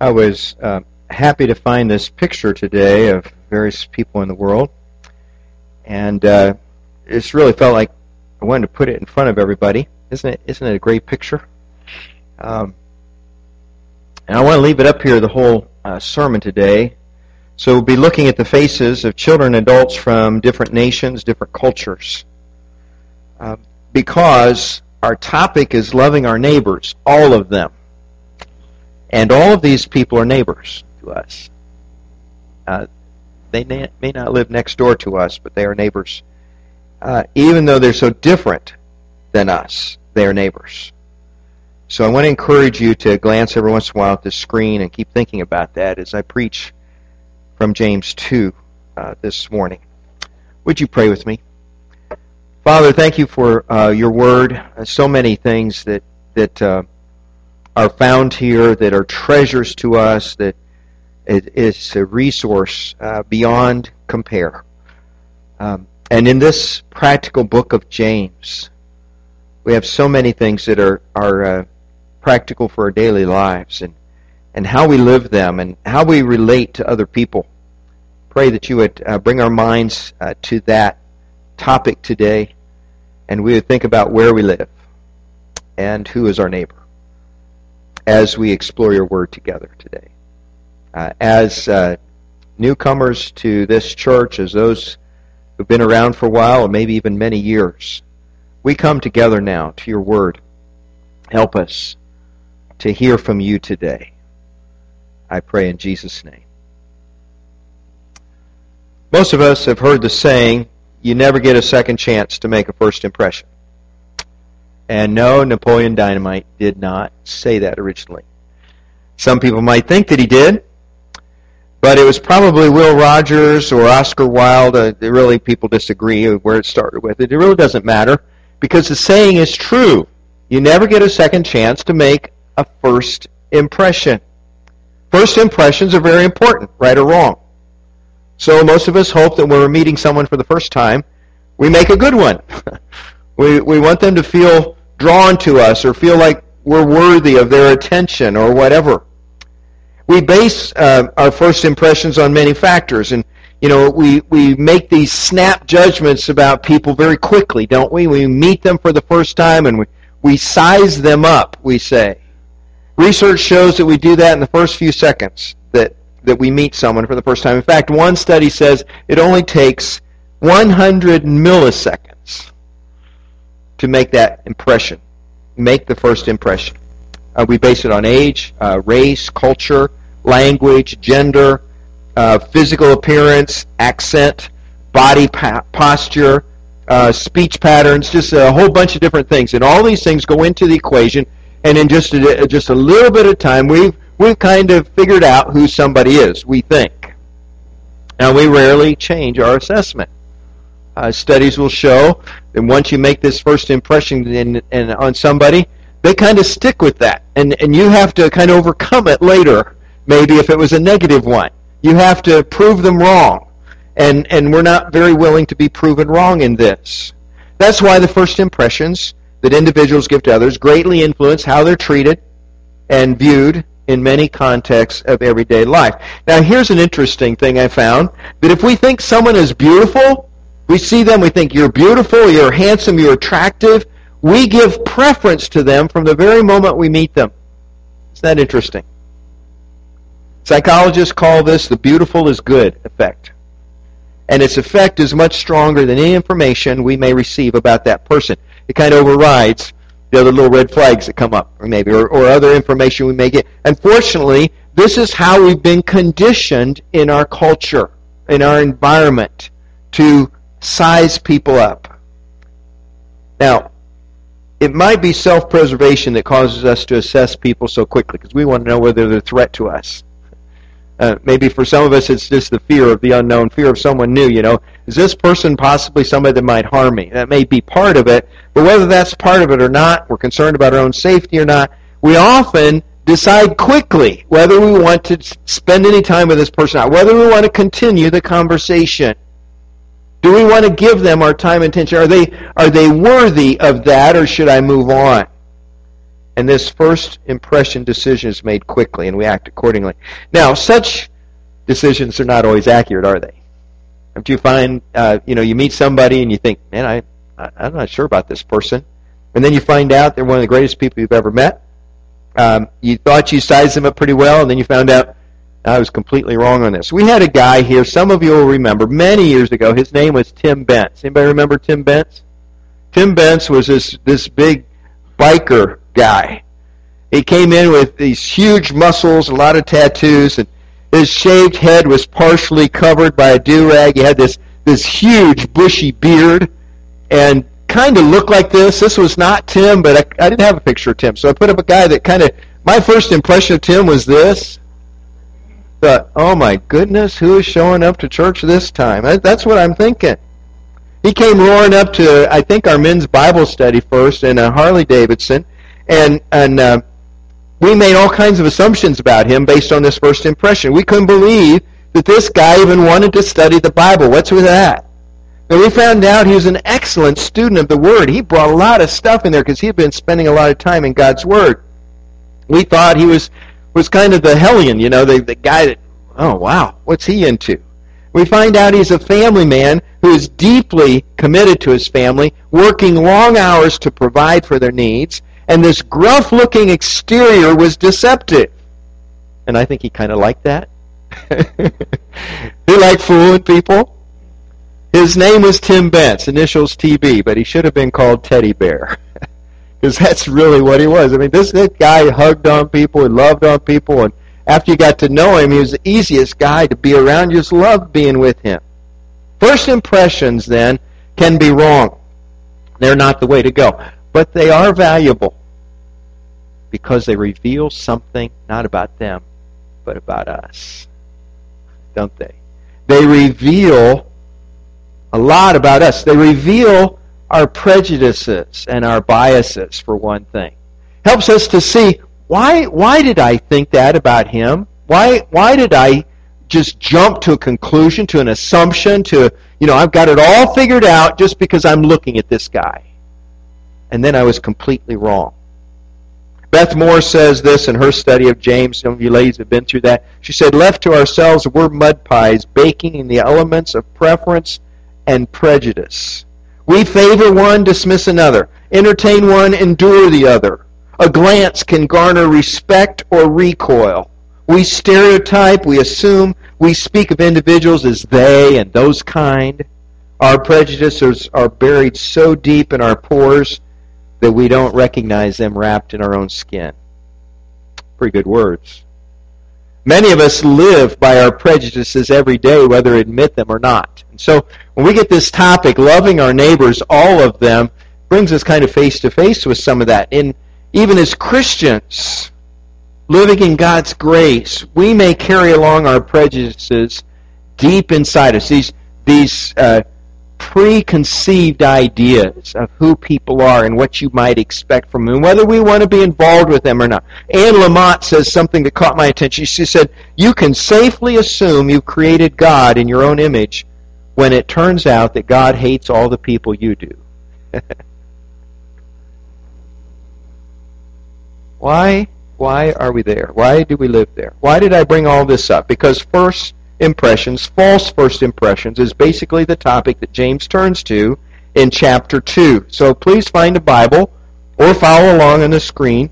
I was uh, happy to find this picture today of various people in the world, and uh, it's really felt like I wanted to put it in front of everybody. Isn't it? Isn't it a great picture? Um, and I want to leave it up here the whole uh, sermon today. So we'll be looking at the faces of children and adults from different nations, different cultures, uh, because our topic is loving our neighbors, all of them. And all of these people are neighbors to us. Uh, they may not live next door to us, but they are neighbors. Uh, even though they're so different than us, they are neighbors. So I want to encourage you to glance every once in a while at the screen and keep thinking about that as I preach from James 2 uh, this morning. Would you pray with me? Father, thank you for uh, your word. Uh, so many things that that uh, are found here that are treasures to us, that it is a resource uh, beyond compare. Um, and in this practical book of James, we have so many things that are, are uh, practical for our daily lives and, and how we live them and how we relate to other people. Pray that you would uh, bring our minds uh, to that topic today and we would think about where we live and who is our neighbor as we explore your word together today. Uh, as uh, newcomers to this church, as those who've been around for a while, or maybe even many years, we come together now to your word. Help us to hear from you today. I pray in Jesus' name. Most of us have heard the saying, you never get a second chance to make a first impression. And no, Napoleon Dynamite did not say that originally. Some people might think that he did, but it was probably Will Rogers or Oscar Wilde. Uh, really, people disagree where it started with. It really doesn't matter because the saying is true. You never get a second chance to make a first impression. First impressions are very important, right or wrong. So most of us hope that when we're meeting someone for the first time, we make a good one. we, we want them to feel drawn to us or feel like we're worthy of their attention or whatever. We base uh, our first impressions on many factors, and you know we we make these snap judgments about people very quickly, don't we? We meet them for the first time and we we size them up. We say research shows that we do that in the first few seconds that that we meet someone for the first time. In fact, one study says it only takes 100 milliseconds to make that impression, make the first impression. Uh, we base it on age, uh, race, culture, language, gender, uh, physical appearance, accent, body pa- posture, uh, speech patterns, just a whole bunch of different things. And all these things go into the equation, and in just a, just a little bit of time, we've, we've kind of figured out who somebody is, we think. Now, we rarely change our assessment. Uh, studies will show that once you make this first impression in, in, on somebody, they kind of stick with that. And, and you have to kind of overcome it later, maybe if it was a negative one. You have to prove them wrong. And, and we're not very willing to be proven wrong in this. That's why the first impressions that individuals give to others greatly influence how they're treated and viewed in many contexts of everyday life. Now, here's an interesting thing I found that if we think someone is beautiful, we see them, we think, you're beautiful, you're handsome, you're attractive. We give preference to them from the very moment we meet them. Isn't that interesting? Psychologists call this the beautiful is good effect. And its effect is much stronger than any information we may receive about that person. It kind of overrides the other little red flags that come up, or maybe, or, or other information we may get. Unfortunately, this is how we've been conditioned in our culture, in our environment, to size people up. Now, it might be self-preservation that causes us to assess people so quickly because we want to know whether they're a threat to us. Uh, maybe for some of us it's just the fear of the unknown, fear of someone new, you know. Is this person possibly somebody that might harm me? That may be part of it, but whether that's part of it or not, we're concerned about our own safety or not, we often decide quickly whether we want to spend any time with this person or not, whether we want to continue the conversation. Do we want to give them our time and attention? Are they, are they worthy of that or should I move on? And this first impression decision is made quickly, and we act accordingly. Now, such decisions are not always accurate, are they? If you find, uh, you know, you meet somebody and you think, man, I, I, I'm not sure about this person, and then you find out they're one of the greatest people you've ever met. Um, you thought you sized them up pretty well, and then you found out I was completely wrong on this. We had a guy here, some of you will remember, many years ago. His name was Tim Bentz. Anybody remember Tim Bentz? Tim Bentz was this, this big biker guy. He came in with these huge muscles, a lot of tattoos, and his shaved head was partially covered by a do-rag. He had this, this huge bushy beard and kind of looked like this. This was not Tim, but I, I didn't have a picture of Tim. So I put up a guy that kind of, my first impression of Tim was this thought, oh my goodness, who is showing up to church this time? That's what I'm thinking. He came roaring up to, I think, our men's Bible study first in a Harley Davidson, and and uh, we made all kinds of assumptions about him based on this first impression. We couldn't believe that this guy even wanted to study the Bible. What's with that? And we found out he was an excellent student of the Word. He brought a lot of stuff in there because he had been spending a lot of time in God's Word. We thought he was was kind of the hellion, you know, the, the guy that, oh, wow, what's he into? We find out he's a family man who is deeply committed to his family, working long hours to provide for their needs, and this gruff looking exterior was deceptive. And I think he kind of liked that. he liked fooling people. His name was Tim Bentz, initials TB, but he should have been called Teddy Bear. because that's really what he was. I mean, this, this guy hugged on people and loved on people, and after you got to know him, he was the easiest guy to be around. You just loved being with him. First impressions, then, can be wrong. They're not the way to go. But they are valuable because they reveal something not about them, but about us. Don't they? They reveal a lot about us. They reveal our prejudices and our biases, for one thing. Helps us to see why, why did I think that about him? Why, why did I just jump to a conclusion, to an assumption, to, you know, I've got it all figured out just because I'm looking at this guy. And then I was completely wrong. Beth Moore says this in her study of James. Some of you ladies have been through that. She said, Left to ourselves, we're mud pies, baking in the elements of preference and prejudice. We favor one, dismiss another. Entertain one, endure the other. A glance can garner respect or recoil. We stereotype, we assume, we speak of individuals as they and those kind. Our prejudices are buried so deep in our pores that we don't recognize them wrapped in our own skin. Pretty good words. Many of us live by our prejudices every day, whether admit them or not. And so when we get this topic, loving our neighbors, all of them, brings us kind of face to face with some of that. And even as Christians, living in God's grace, we may carry along our prejudices deep inside us. These, these uh, preconceived ideas of who people are and what you might expect from them, whether we want to be involved with them or not. Anne Lamott says something that caught my attention. She said, You can safely assume you've created God in your own image when it turns out that God hates all the people you do. Why? Why are we there? Why do we live there? Why did I bring all this up? Because first, impressions, false first impressions, is basically the topic that James turns to in chapter 2. So please find a Bible or follow along on the screen.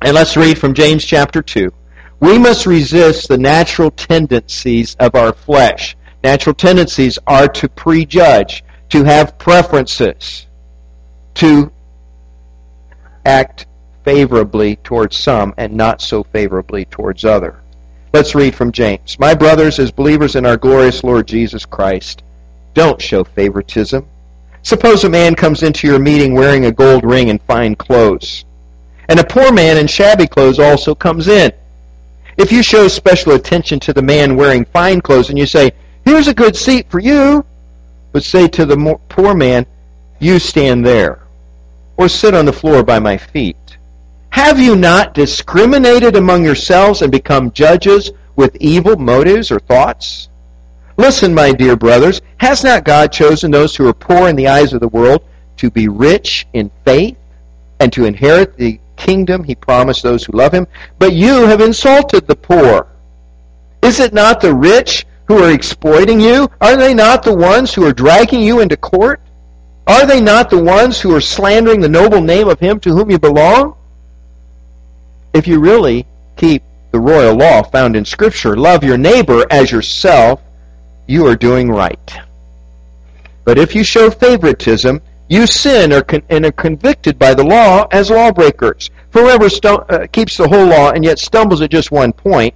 And let's read from James chapter 2. We must resist the natural tendencies of our flesh. Natural tendencies are to prejudge, to have preferences, to act favorably towards some and not so favorably towards others. Let's read from James. My brothers, as believers in our glorious Lord Jesus Christ, don't show favoritism. Suppose a man comes into your meeting wearing a gold ring and fine clothes, and a poor man in shabby clothes also comes in. If you show special attention to the man wearing fine clothes and you say, Here's a good seat for you, but say to the poor man, You stand there, or sit on the floor by my feet. Have you not discriminated among yourselves and become judges with evil motives or thoughts? Listen, my dear brothers, has not God chosen those who are poor in the eyes of the world to be rich in faith and to inherit the kingdom he promised those who love him. But you have insulted the poor. Is it not the rich who are exploiting you? Are they not the ones who are dragging you into court? Are they not the ones who are slandering the noble name of him to whom you belong? If you really keep the royal law found in Scripture, love your neighbor as yourself, you are doing right. But if you show favoritism, you sin and are convicted by the law as lawbreakers. Whoever uh, keeps the whole law and yet stumbles at just one point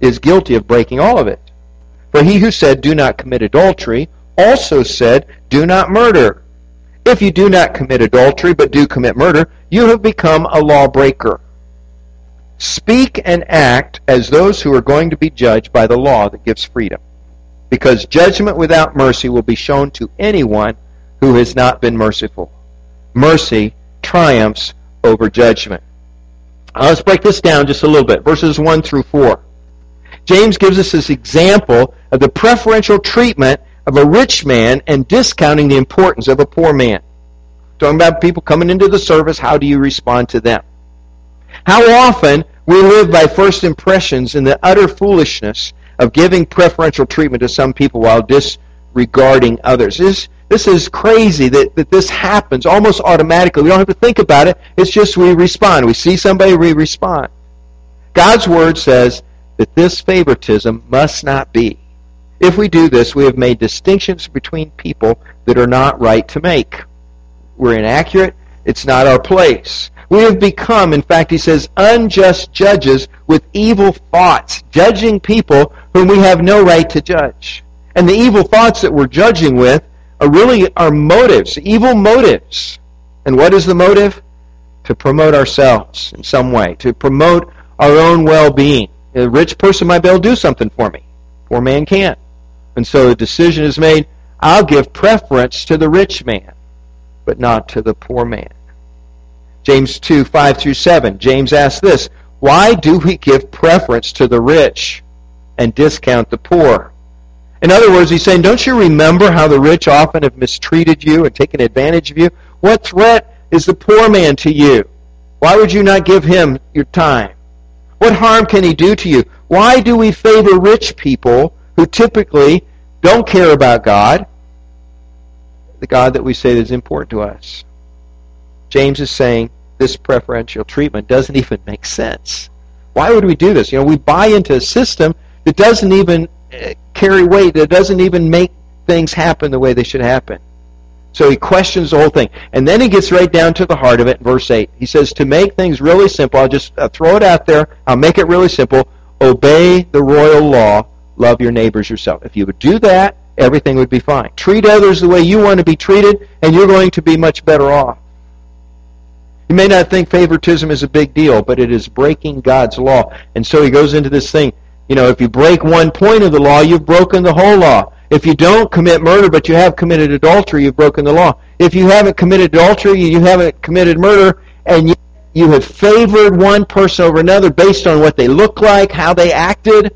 is guilty of breaking all of it. For he who said, Do not commit adultery, also said, Do not murder. If you do not commit adultery, but do commit murder, you have become a lawbreaker. Speak and act as those who are going to be judged by the law that gives freedom. Because judgment without mercy will be shown to anyone who has not been merciful. Mercy triumphs over judgment. Now let's break this down just a little bit. Verses 1 through 4. James gives us this example of the preferential treatment of a rich man and discounting the importance of a poor man. Talking about people coming into the service, how do you respond to them? How often we live by first impressions in the utter foolishness of giving preferential treatment to some people while disregarding others. This, this is crazy that, that this happens almost automatically. We don't have to think about it. It's just we respond. We see somebody, we respond. God's Word says that this favoritism must not be. If we do this, we have made distinctions between people that are not right to make. We're inaccurate. It's not our place. We have become, in fact, he says, unjust judges with evil thoughts, judging people whom we have no right to judge. And the evil thoughts that we're judging with are really our motives, evil motives. And what is the motive? To promote ourselves in some way, to promote our own well-being. A rich person might be able to do something for me. Poor man can't. And so the decision is made, I'll give preference to the rich man, but not to the poor man. James 2, 5 through 7. James asks this Why do we give preference to the rich and discount the poor? In other words, he's saying, Don't you remember how the rich often have mistreated you and taken advantage of you? What threat is the poor man to you? Why would you not give him your time? What harm can he do to you? Why do we favor rich people who typically don't care about God, the God that we say is important to us? James is saying this preferential treatment doesn't even make sense. Why would we do this? You know, we buy into a system that doesn't even uh, carry weight, that doesn't even make things happen the way they should happen. So he questions the whole thing. And then he gets right down to the heart of it in verse 8. He says, To make things really simple, I'll just uh, throw it out there, I'll make it really simple. Obey the royal law, love your neighbors yourself. If you would do that, everything would be fine. Treat others the way you want to be treated, and you're going to be much better off. You may not think favoritism is a big deal, but it is breaking God's law. And so he goes into this thing. You know, if you break one point of the law, you've broken the whole law. If you don't commit murder, but you have committed adultery, you've broken the law. If you haven't committed adultery, you haven't committed murder, and you, you have favored one person over another based on what they look like, how they acted,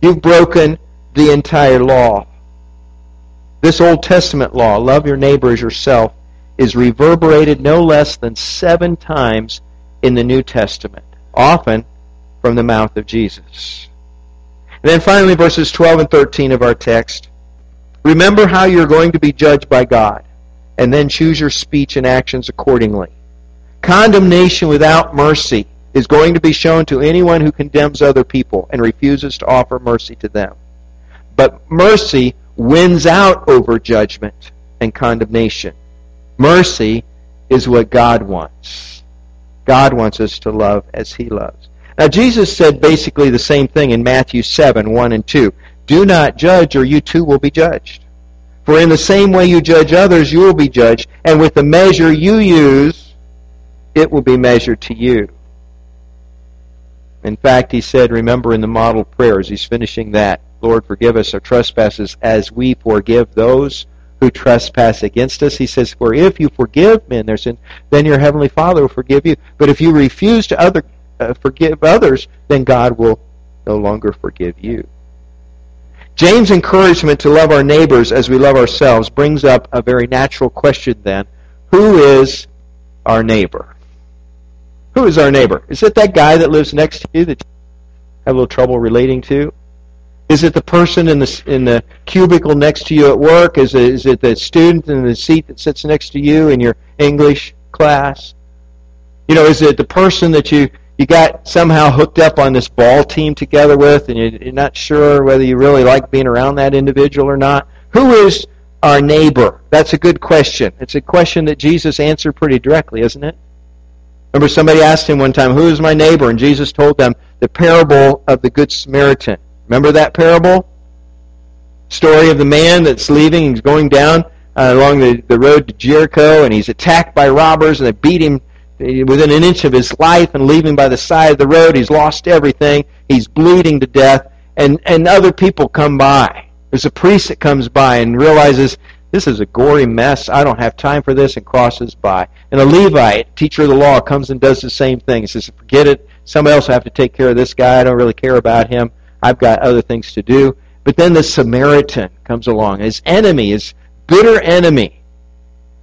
you've broken the entire law. This Old Testament law, love your neighbor as yourself, is reverberated no less than seven times in the New Testament, often from the mouth of Jesus. And then finally, verses 12 and 13 of our text. Remember how you're going to be judged by God, and then choose your speech and actions accordingly. Condemnation without mercy is going to be shown to anyone who condemns other people and refuses to offer mercy to them. But mercy wins out over judgment and condemnation. Mercy is what God wants. God wants us to love as He loves. Now, Jesus said basically the same thing in Matthew 7 1 and 2. Do not judge, or you too will be judged. For in the same way you judge others, you will be judged, and with the measure you use, it will be measured to you. In fact, he said, remember in the model prayers, he's finishing that, Lord, forgive us our trespasses as we forgive those who trespass against us. He says, For if you forgive men their sins, then your heavenly Father will forgive you. But if you refuse to other, uh, forgive others, then God will no longer forgive you. James' encouragement to love our neighbors as we love ourselves brings up a very natural question then. Who is our neighbor? Who is our neighbor? Is it that guy that lives next to you that you have a little trouble relating to? Is it the person in the in the cubicle next to you at work? Is it, is it the student in the seat that sits next to you in your English class? You know, is it the person that you you got somehow hooked up on this ball team together with, and you're not sure whether you really like being around that individual or not? Who is our neighbor? That's a good question. It's a question that Jesus answered pretty directly, isn't it? Remember, somebody asked him one time, "Who is my neighbor?" And Jesus told them the parable of the Good Samaritan. Remember that parable? Story of the man that's leaving. He's going down uh, along the, the road to Jericho, and he's attacked by robbers, and they beat him within an inch of his life and leave him by the side of the road. He's lost everything. He's bleeding to death, and, and other people come by. There's a priest that comes by and realizes this is a gory mess. I don't have time for this, and crosses by. And a Levite, teacher of the law, comes and does the same thing. He says, Forget it. Somebody else will have to take care of this guy. I don't really care about him. I've got other things to do. But then the Samaritan comes along. His enemy, his bitter enemy,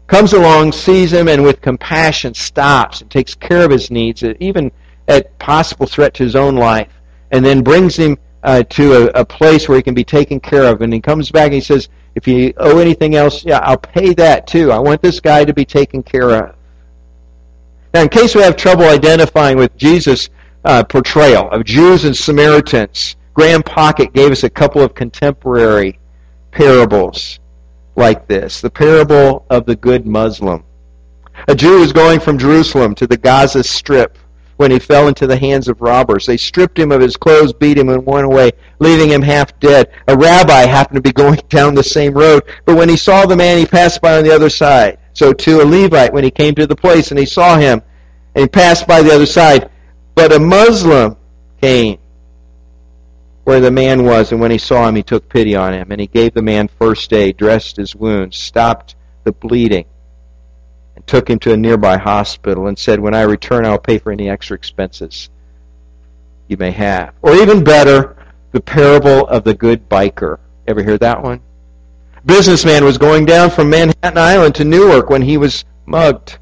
comes along, sees him, and with compassion stops and takes care of his needs, even at possible threat to his own life, and then brings him uh, to a, a place where he can be taken care of. And he comes back and he says, if you owe anything else, yeah, I'll pay that too. I want this guy to be taken care of. Now, in case we have trouble identifying with Jesus' uh, portrayal of Jews and Samaritans, Graham Pocket gave us a couple of contemporary parables like this. The parable of the good Muslim. A Jew was going from Jerusalem to the Gaza Strip when he fell into the hands of robbers. They stripped him of his clothes, beat him, and went away, leaving him half dead. A rabbi happened to be going down the same road, but when he saw the man, he passed by on the other side. So too a Levite, when he came to the place and he saw him, and he passed by the other side. But a Muslim came where the man was, and when he saw him, he took pity on him, and he gave the man first aid, dressed his wounds, stopped the bleeding, and took him to a nearby hospital, and said, When I return, I'll pay for any extra expenses you may have. Or even better, the parable of the good biker. Ever hear that one? Businessman was going down from Manhattan Island to Newark when he was mugged.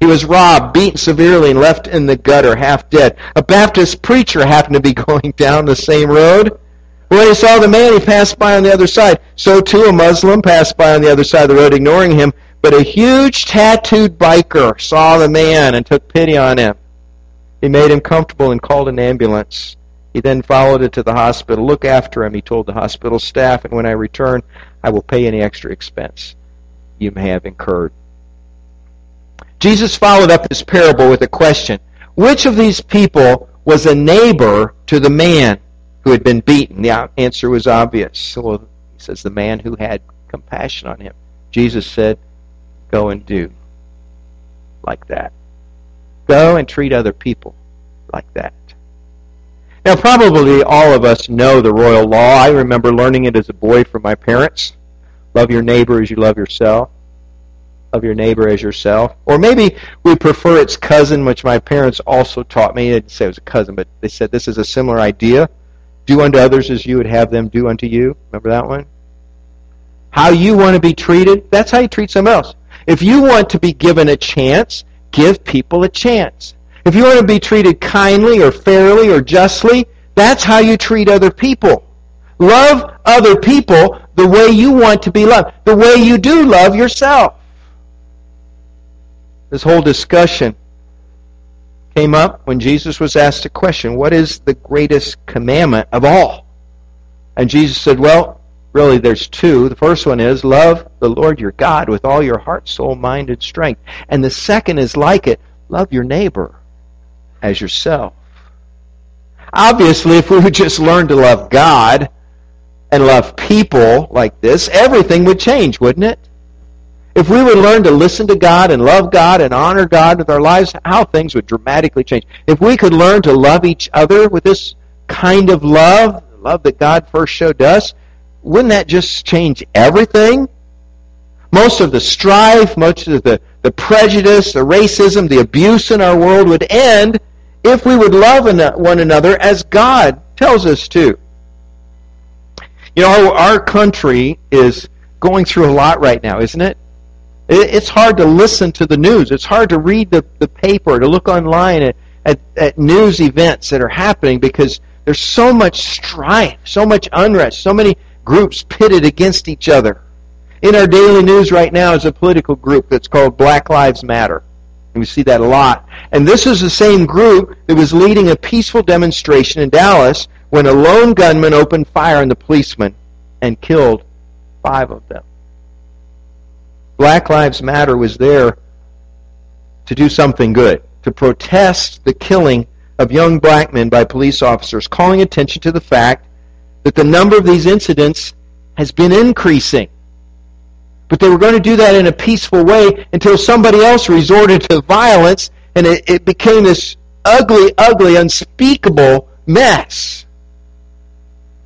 He was robbed, beaten severely, and left in the gutter, half dead. A Baptist preacher happened to be going down the same road. When he saw the man, he passed by on the other side. So too a Muslim passed by on the other side of the road, ignoring him. But a huge tattooed biker saw the man and took pity on him. He made him comfortable and called an ambulance. He then followed it to the hospital. Look after him, he told the hospital staff, and when I return, I will pay any extra expense you may have incurred. Jesus followed up his parable with a question. Which of these people was a neighbor to the man who had been beaten? The answer was obvious. Well, he says, the man who had compassion on him. Jesus said, go and do like that. Go and treat other people like that. Now, probably all of us know the royal law. I remember learning it as a boy from my parents. Love your neighbor as you love yourself Love your neighbor as yourself. Or maybe we prefer its cousin, which my parents also taught me. They didn't say it was a cousin, but they said this is a similar idea. Do unto others as you would have them do unto you. Remember that one? How you want to be treated, that's how you treat someone else. If you want to be given a chance, give people a chance. If you want to be treated kindly or fairly or justly, that's how you treat other people. Love other people the way you want to be loved, the way you do love yourself this whole discussion came up when Jesus was asked a question What is the greatest commandment of all? And Jesus said, Well, really, there's two. The first one is love the Lord your God with all your heart, soul, mind, and strength. And the second is like it love your neighbor as yourself. Obviously, if we would just learn to love God and love people like this, everything would change, wouldn't it? If we would learn to listen to God and love God and honor God with our lives, how things would dramatically change. If we could learn to love each other with this kind of love, love that God first showed us, wouldn't that just change everything? Most of the strife, much of the, the prejudice, the racism, the abuse in our world would end if we would love one another as God tells us to. You know, our country is going through a lot right now, isn't it? It's hard to listen to the news. It's hard to read the, the paper, to look online and, at, at news events that are happening because there's so much strife, so much unrest, so many groups pitted against each other. In our daily news right now is a political group that's called Black Lives Matter. And we see that a lot. And this is the same group that was leading a peaceful demonstration in Dallas when a lone gunman opened fire on the policemen and killed five of them. Black Lives Matter was there to do something good, to protest the killing of young black men by police officers, calling attention to the fact that the number of these incidents has been increasing. But they were going to do that in a peaceful way until somebody else resorted to violence, and it, it became this ugly, ugly, unspeakable mess.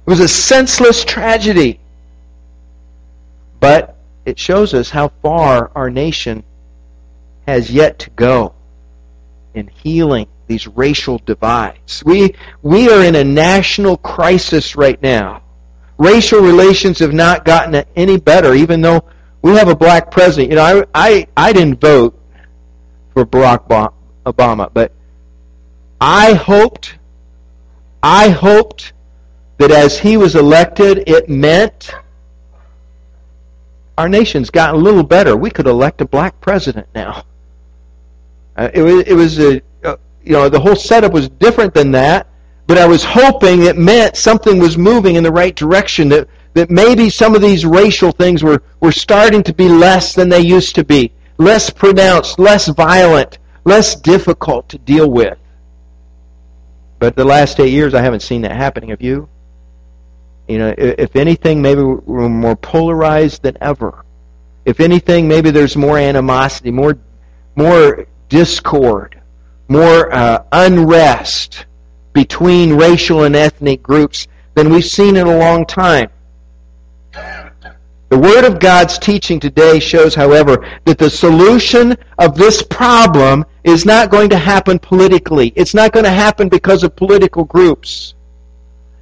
It was a senseless tragedy. But it shows us how far our nation has yet to go in healing these racial divides. We, we are in a national crisis right now. Racial relations have not gotten any better, even though we have a black president. You know, I, I, I didn't vote for Barack Obama, but I hoped, I hoped that as he was elected, it meant our nation's gotten a little better. We could elect a black president now. Uh, it was, it was a, you know, the whole setup was different than that, but I was hoping it meant something was moving in the right direction, that, that maybe some of these racial things were, were starting to be less than they used to be, less pronounced, less violent, less difficult to deal with. But the last eight years, I haven't seen that happening. Have you? You know, if anything, maybe we're more polarized than ever. If anything, maybe there's more animosity, more, more discord, more uh, unrest between racial and ethnic groups than we've seen in a long time. The Word of God's teaching today shows, however, that the solution of this problem is not going to happen politically. It's not going to happen because of political groups.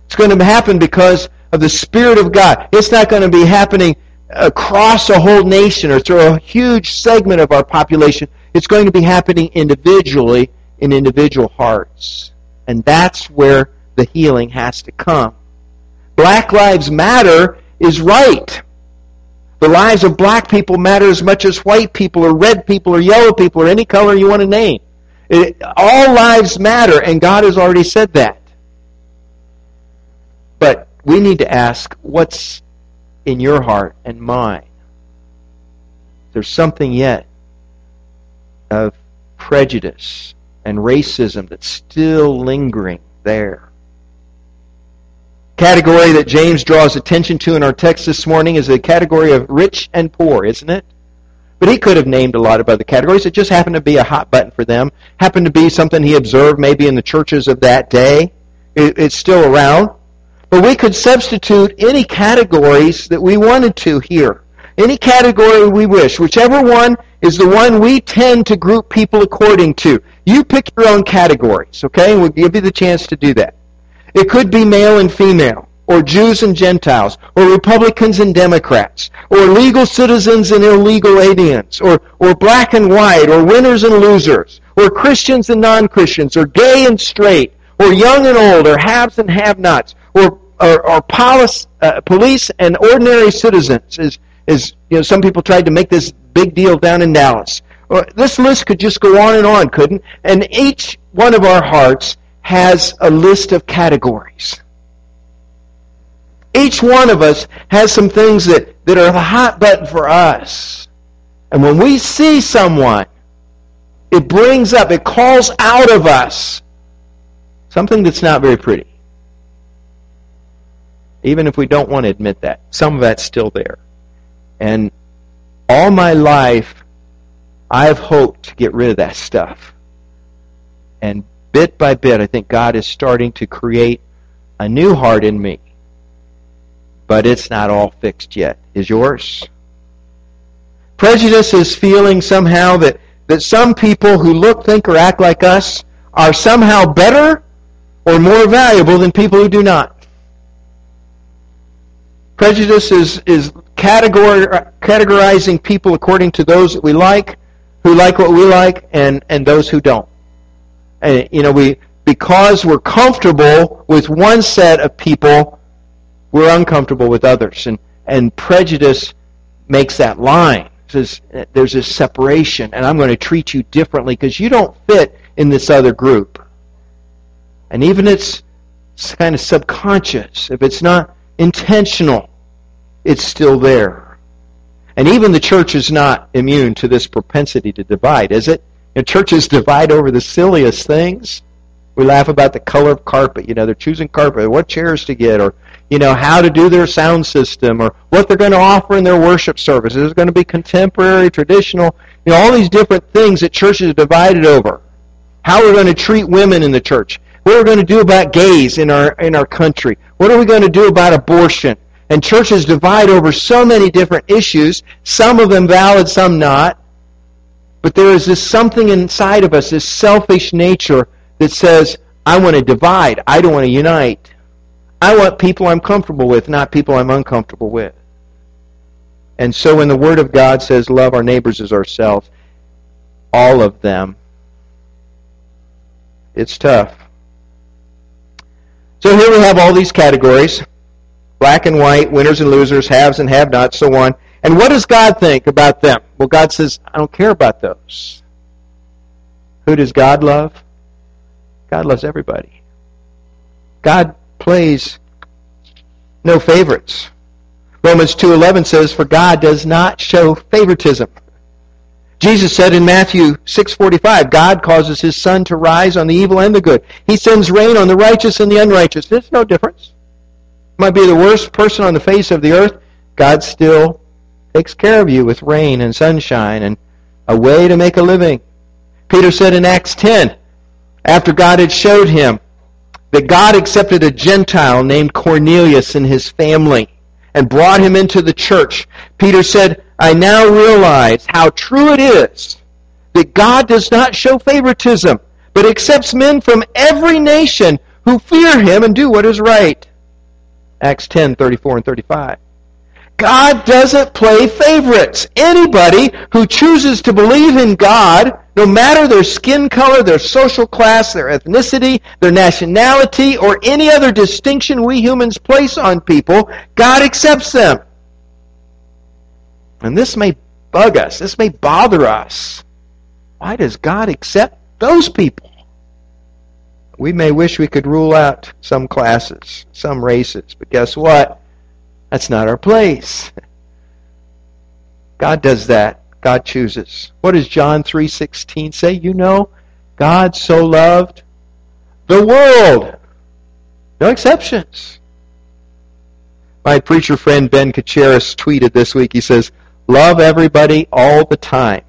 It's going to happen because of the Spirit of God. It's not going to be happening across a whole nation or through a huge segment of our population. It's going to be happening individually in individual hearts. And that's where the healing has to come. Black Lives Matter is right. The lives of black people matter as much as white people or red people or yellow people or any color you want to name. It, all lives matter, and God has already said that. But we need to ask what's in your heart and mine. There's something yet of prejudice and racism that's still lingering there. Category that James draws attention to in our text this morning is the category of rich and poor, isn't it? But he could have named a lot of other categories. It just happened to be a hot button for them. Happened to be something he observed maybe in the churches of that day. It, it's still around. But we could substitute any categories that we wanted to here. Any category we wish. Whichever one is the one we tend to group people according to. You pick your own categories, okay? And we'll give you the chance to do that. It could be male and female, or Jews and Gentiles, or Republicans and Democrats, or legal citizens and illegal aliens, or, or black and white, or winners and losers, or Christians and non-Christians, or gay and straight, or young and old, or haves and have-nots, or, or, or police, uh, police and ordinary citizens, is, is, you know, some people tried to make this big deal down in Dallas. This list could just go on and on, couldn't? And each one of our hearts has a list of categories. Each one of us has some things that, that are the hot button for us. And when we see someone, it brings up, it calls out of us something that's not very pretty. Even if we don't want to admit that, some of that's still there. And all my life, I've hoped to get rid of that stuff. And bit by bit, I think God is starting to create a new heart in me. But it's not all fixed yet. Is yours? Prejudice is feeling somehow that, that some people who look, think, or act like us are somehow better or more valuable than people who do not. Prejudice is, is categorizing people according to those that we like, who like what we like, and, and those who don't. And, you know, we, because we're comfortable with one set of people, we're uncomfortable with others. And, and prejudice makes that line. Says there's a separation, and I'm going to treat you differently because you don't fit in this other group. And even it's kind of subconscious, if it's not intentional, it's still there. And even the church is not immune to this propensity to divide, is it? Know, churches divide over the silliest things. We laugh about the color of carpet. You know, they're choosing carpet, what chairs to get, or you know how to do their sound system, or what they're going to offer in their worship service. Is it going to be contemporary, traditional? You know, all these different things that churches are divided over. How we're going to treat women in the church. What are we going to do about gays in our in our country? What are we going to do about abortion? And churches divide over so many different issues, some of them valid, some not. But there is this something inside of us, this selfish nature that says, I want to divide. I don't want to unite. I want people I'm comfortable with, not people I'm uncomfortable with. And so when the Word of God says, love our neighbors as ourselves, all of them, it's tough. So here we have all these categories black and white, winners and losers, haves and have nots, so on. And what does God think about them? Well, God says, I don't care about those. Who does God love? God loves everybody. God plays no favorites. Romans 2:11 says for God does not show favoritism. Jesus said in Matthew 6:45, God causes his sun to rise on the evil and the good. He sends rain on the righteous and the unrighteous. There's no difference. Might be the worst person on the face of the earth, God still takes care of you with rain and sunshine and a way to make a living. Peter said in Acts 10, after God had showed him that God accepted a Gentile named Cornelius and his family and brought him into the church, Peter said, I now realize how true it is that God does not show favoritism, but accepts men from every nation who fear him and do what is right. Acts 10, 34 and 35. God doesn't play favorites. Anybody who chooses to believe in God, no matter their skin color, their social class, their ethnicity, their nationality, or any other distinction we humans place on people, God accepts them. And this may bug us. This may bother us. Why does God accept those people? We may wish we could rule out some classes, some races, but guess what? That's not our place. God does that. God chooses. What does John 3:16 say? You know, God so loved the world. No exceptions. My preacher friend Ben Kacharis tweeted this week. He says, "Love everybody all the time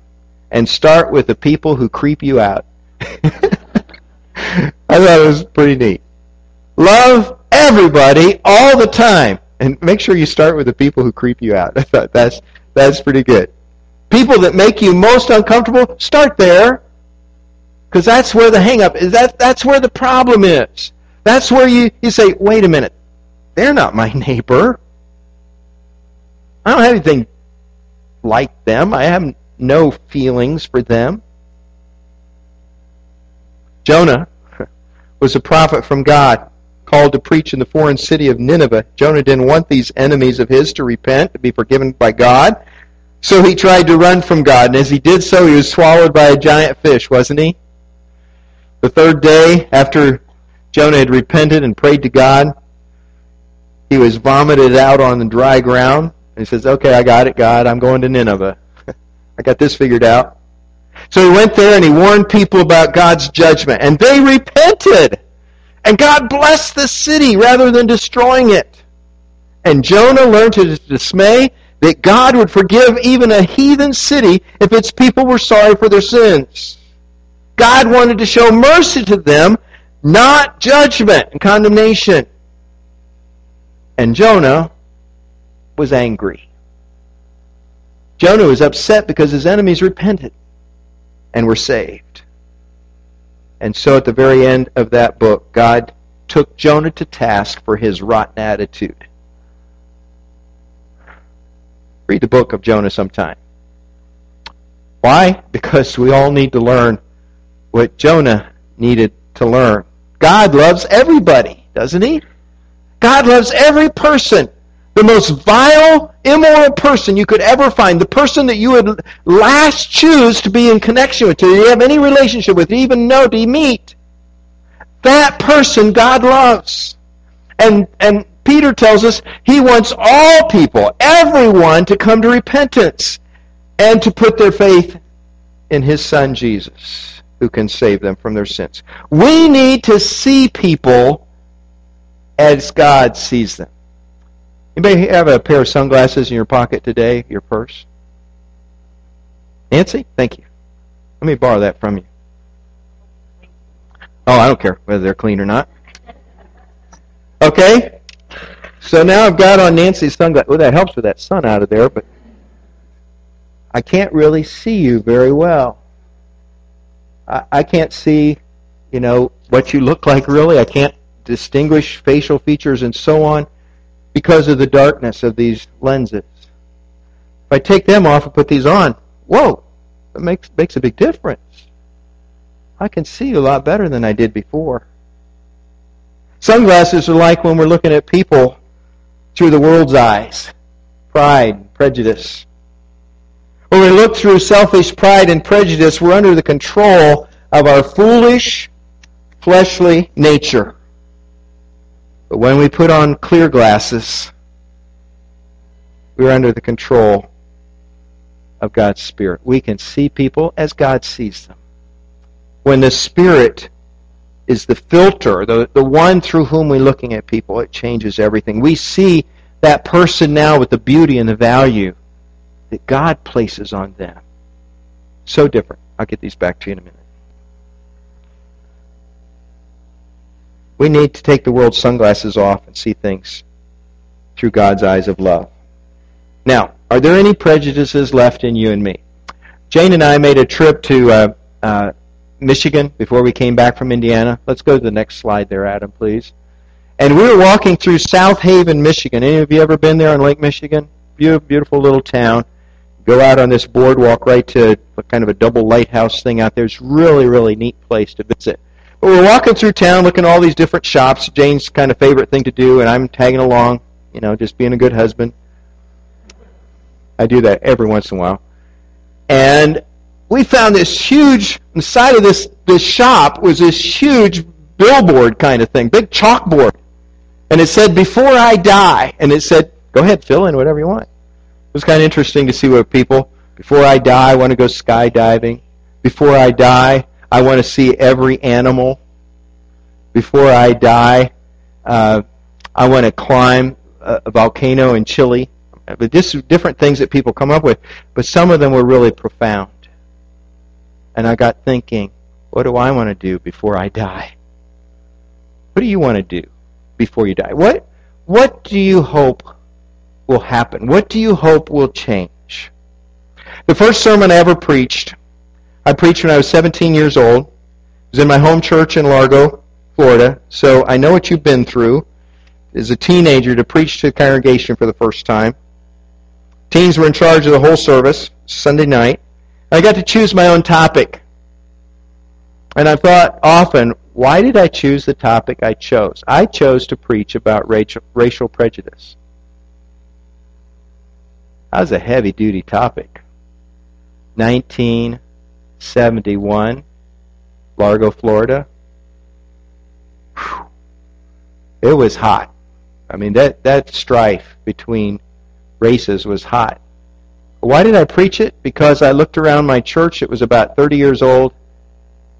and start with the people who creep you out." I thought it was pretty neat. Love everybody all the time and make sure you start with the people who creep you out. I thought that's that's pretty good. People that make you most uncomfortable, start there. Because that's where the hang up is. That, that's where the problem is. That's where you, you say, wait a minute, they're not my neighbor. I don't have anything like them. I have no feelings for them. Jonah was a prophet from God called to preach in the foreign city of Nineveh. Jonah didn't want these enemies of his to repent, to be forgiven by God. So he tried to run from God, and as he did so, he was swallowed by a giant fish, wasn't he? The third day after Jonah had repented and prayed to God, he was vomited out on the dry ground. And he says, Okay, I got it, God. I'm going to Nineveh. I got this figured out. So he went there and he warned people about God's judgment, and they repented. And God blessed the city rather than destroying it. And Jonah learned to his dismay that God would forgive even a heathen city if its people were sorry for their sins. God wanted to show mercy to them, not judgment and condemnation. And Jonah was angry. Jonah was upset because his enemies repented and were saved. And so at the very end of that book, God took Jonah to task for his rotten attitude. Read the book of Jonah sometime. Why? Because we all need to learn what Jonah needed to learn. God loves everybody, doesn't He? God loves every person. The most vile, immoral person you could ever find, the person that you would last choose to be in connection with, to have any relationship with, to even know, to meet. That person God loves. And, and Peter tells us he wants all people, everyone, to come to repentance and to put their faith in his son Jesus, who can save them from their sins. We need to see people as God sees them. Anybody have a pair of sunglasses in your pocket today, your purse? Nancy, thank you. Let me borrow that from you. Oh, I don't care whether they're clean or not. Okay? So now I've got on Nancy's sunglasses. Well, that helps with that sun out of there, but I can't really see you very well. I, I can't see, you know, what you look like really. I can't distinguish facial features and so on because of the darkness of these lenses. If I take them off and put these on, whoa, it makes makes a big difference. I can see a lot better than I did before. Sunglasses are like when we're looking at people through the world's eyes pride, prejudice. When we look through selfish pride and prejudice, we're under the control of our foolish, fleshly nature. But when we put on clear glasses, we're under the control of God's Spirit. We can see people as God sees them. When the Spirit is the filter, the, the one through whom we're looking at people. It changes everything. We see that person now with the beauty and the value that God places on them. So different. I'll get these back to you in a minute. We need to take the world's sunglasses off and see things through God's eyes of love. Now, are there any prejudices left in you and me? Jane and I made a trip to uh, uh, Michigan before we came back from Indiana. Let's go to the next slide there, Adam, please. And we were walking through South Haven, Michigan. Any of you ever been there on Lake Michigan? Beautiful, beautiful little town. Go out on this boardwalk right to kind of a double lighthouse thing out there. It's really, really neat place to visit. But we're walking through town looking at all these different shops. Jane's kind of favorite thing to do, and I'm tagging along, you know, just being a good husband. I do that every once in a while. And we found this huge, side of this, this shop was this huge billboard kind of thing, big chalkboard. And it said, before I die. And it said, go ahead, fill in whatever you want. It was kind of interesting to see what people, before I die, I want to go skydiving. Before I die, I want to see every animal. Before I die, uh, I want to climb a, a volcano in Chile. But this different things that people come up with. But some of them were really profound. And I got thinking, what do I want to do before I die? What do you want to do before you die? What what do you hope will happen? What do you hope will change? The first sermon I ever preached, I preached when I was 17 years old. It was in my home church in Largo, Florida. So I know what you've been through as a teenager to preach to the congregation for the first time. Teens were in charge of the whole service, Sunday night. I got to choose my own topic. And I've thought often, why did I choose the topic I chose? I chose to preach about racial, prejudice. That was a heavy duty topic. 1971, Largo, Florida. Whew. It was hot. I mean, that, that strife between races was hot. Why did I preach it? Because I looked around my church. It was about 30 years old,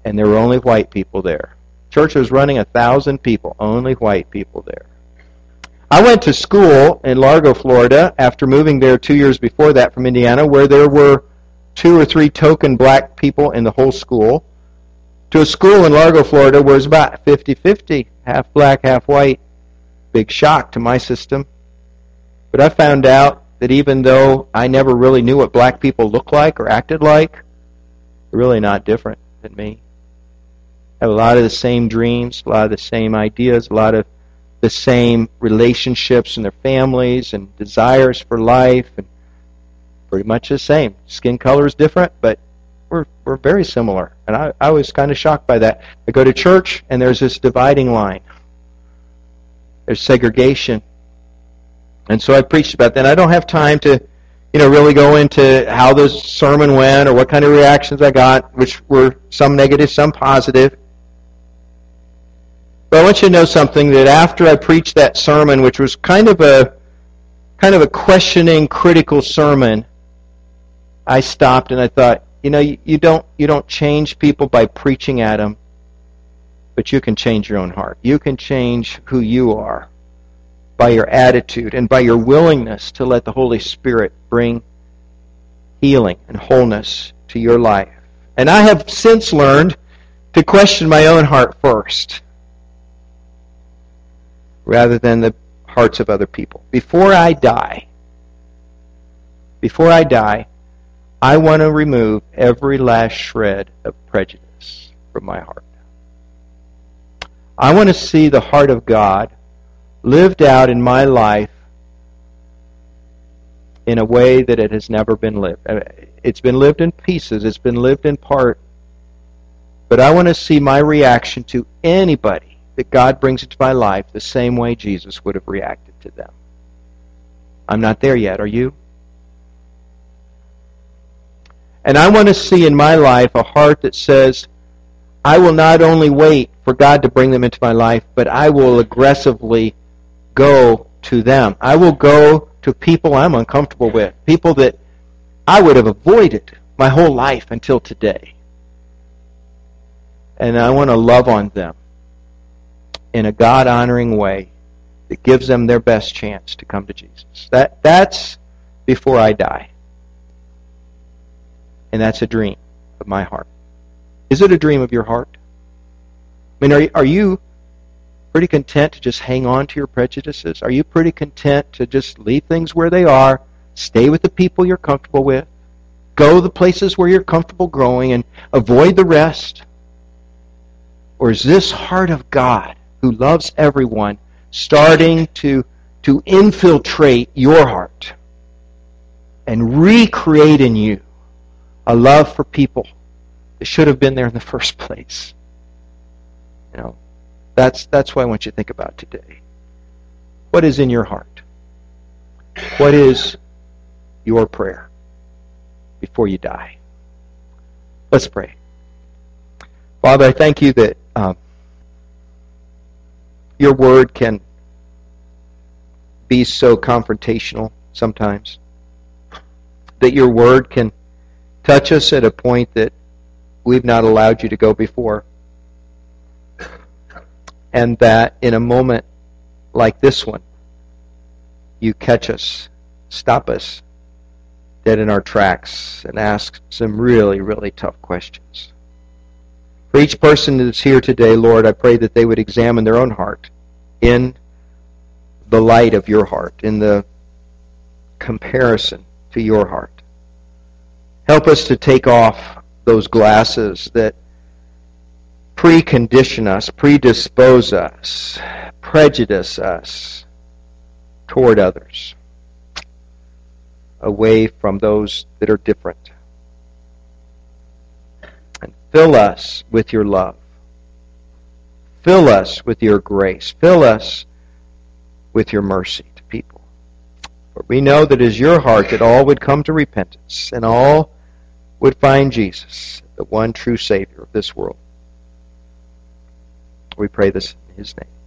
and there were only white people there. Church was running a thousand people, only white people there. I went to school in Largo, Florida, after moving there two years before that from Indiana, where there were two or three token black people in the whole school, to a school in Largo, Florida, where it was about 50-50, half black, half white. Big shock to my system. But I found out that even though I never really knew what black people looked like or acted like, they're really not different than me. I Have a lot of the same dreams, a lot of the same ideas, a lot of the same relationships in their families and desires for life, and pretty much the same. Skin color is different, but we're, we're very similar. And I, I was kind of shocked by that. I go to church, and there's this dividing line. There's segregation. And so I preached about that. And I don't have time to, you know, really go into how the sermon went or what kind of reactions I got, which were some negative, some positive. But I want you to know something that after I preached that sermon, which was kind of a kind of a questioning, critical sermon, I stopped and I thought, you know, you, you don't you don't change people by preaching at them, but you can change your own heart. You can change who you are by your attitude and by your willingness to let the Holy Spirit bring healing and wholeness to your life. And I have since learned to question my own heart first rather than the hearts of other people. Before I die, before I die, I want to remove every last shred of prejudice from my heart. I want to see the heart of God lived out in my life in a way that it has never been lived. Uh, it's been lived in pieces, it's been lived in part. But I want to see my reaction to anybody that God brings into my life the same way Jesus would have reacted to them. I'm not there yet, are you? And I want to see in my life a heart that says, I will not only wait for God to bring them into my life, but I will aggressively go to them. I will go to people I'm uncomfortable with, people that I would have avoided my whole life until today. And I want to love on them in a God honoring way that gives them their best chance to come to Jesus. That that's before I die. And that's a dream of my heart. Is it a dream of your heart? I mean, are, are you pretty content to just hang on to your prejudices? Are you pretty content to just leave things where they are, stay with the people you're comfortable with, go the places where you're comfortable growing, and avoid the rest? Or is this heart of God who loves everyone, starting to, to infiltrate your heart and recreate in you a love for people that should have been there in the first place. You know, that's that's what I want you to think about today. What is in your heart? What is your prayer before you die? Let's pray. Father, I thank you that um, your word can be so confrontational sometimes. That your word can touch us at a point that we've not allowed you to go before. And that in a moment like this one, you catch us, stop us dead in our tracks, and ask some really, really tough questions. For each person that's here today, Lord, I pray that they would examine their own heart in the light of your heart, in the comparison to your heart. Help us to take off those glasses that precondition us, predispose us, prejudice us toward others, away from those that are different. And fill us with your love. Fill us with your grace. Fill us with your mercy to people. For we know that it is your heart that all would come to repentance and all would find Jesus, the one true Savior of this world. We pray this in his name.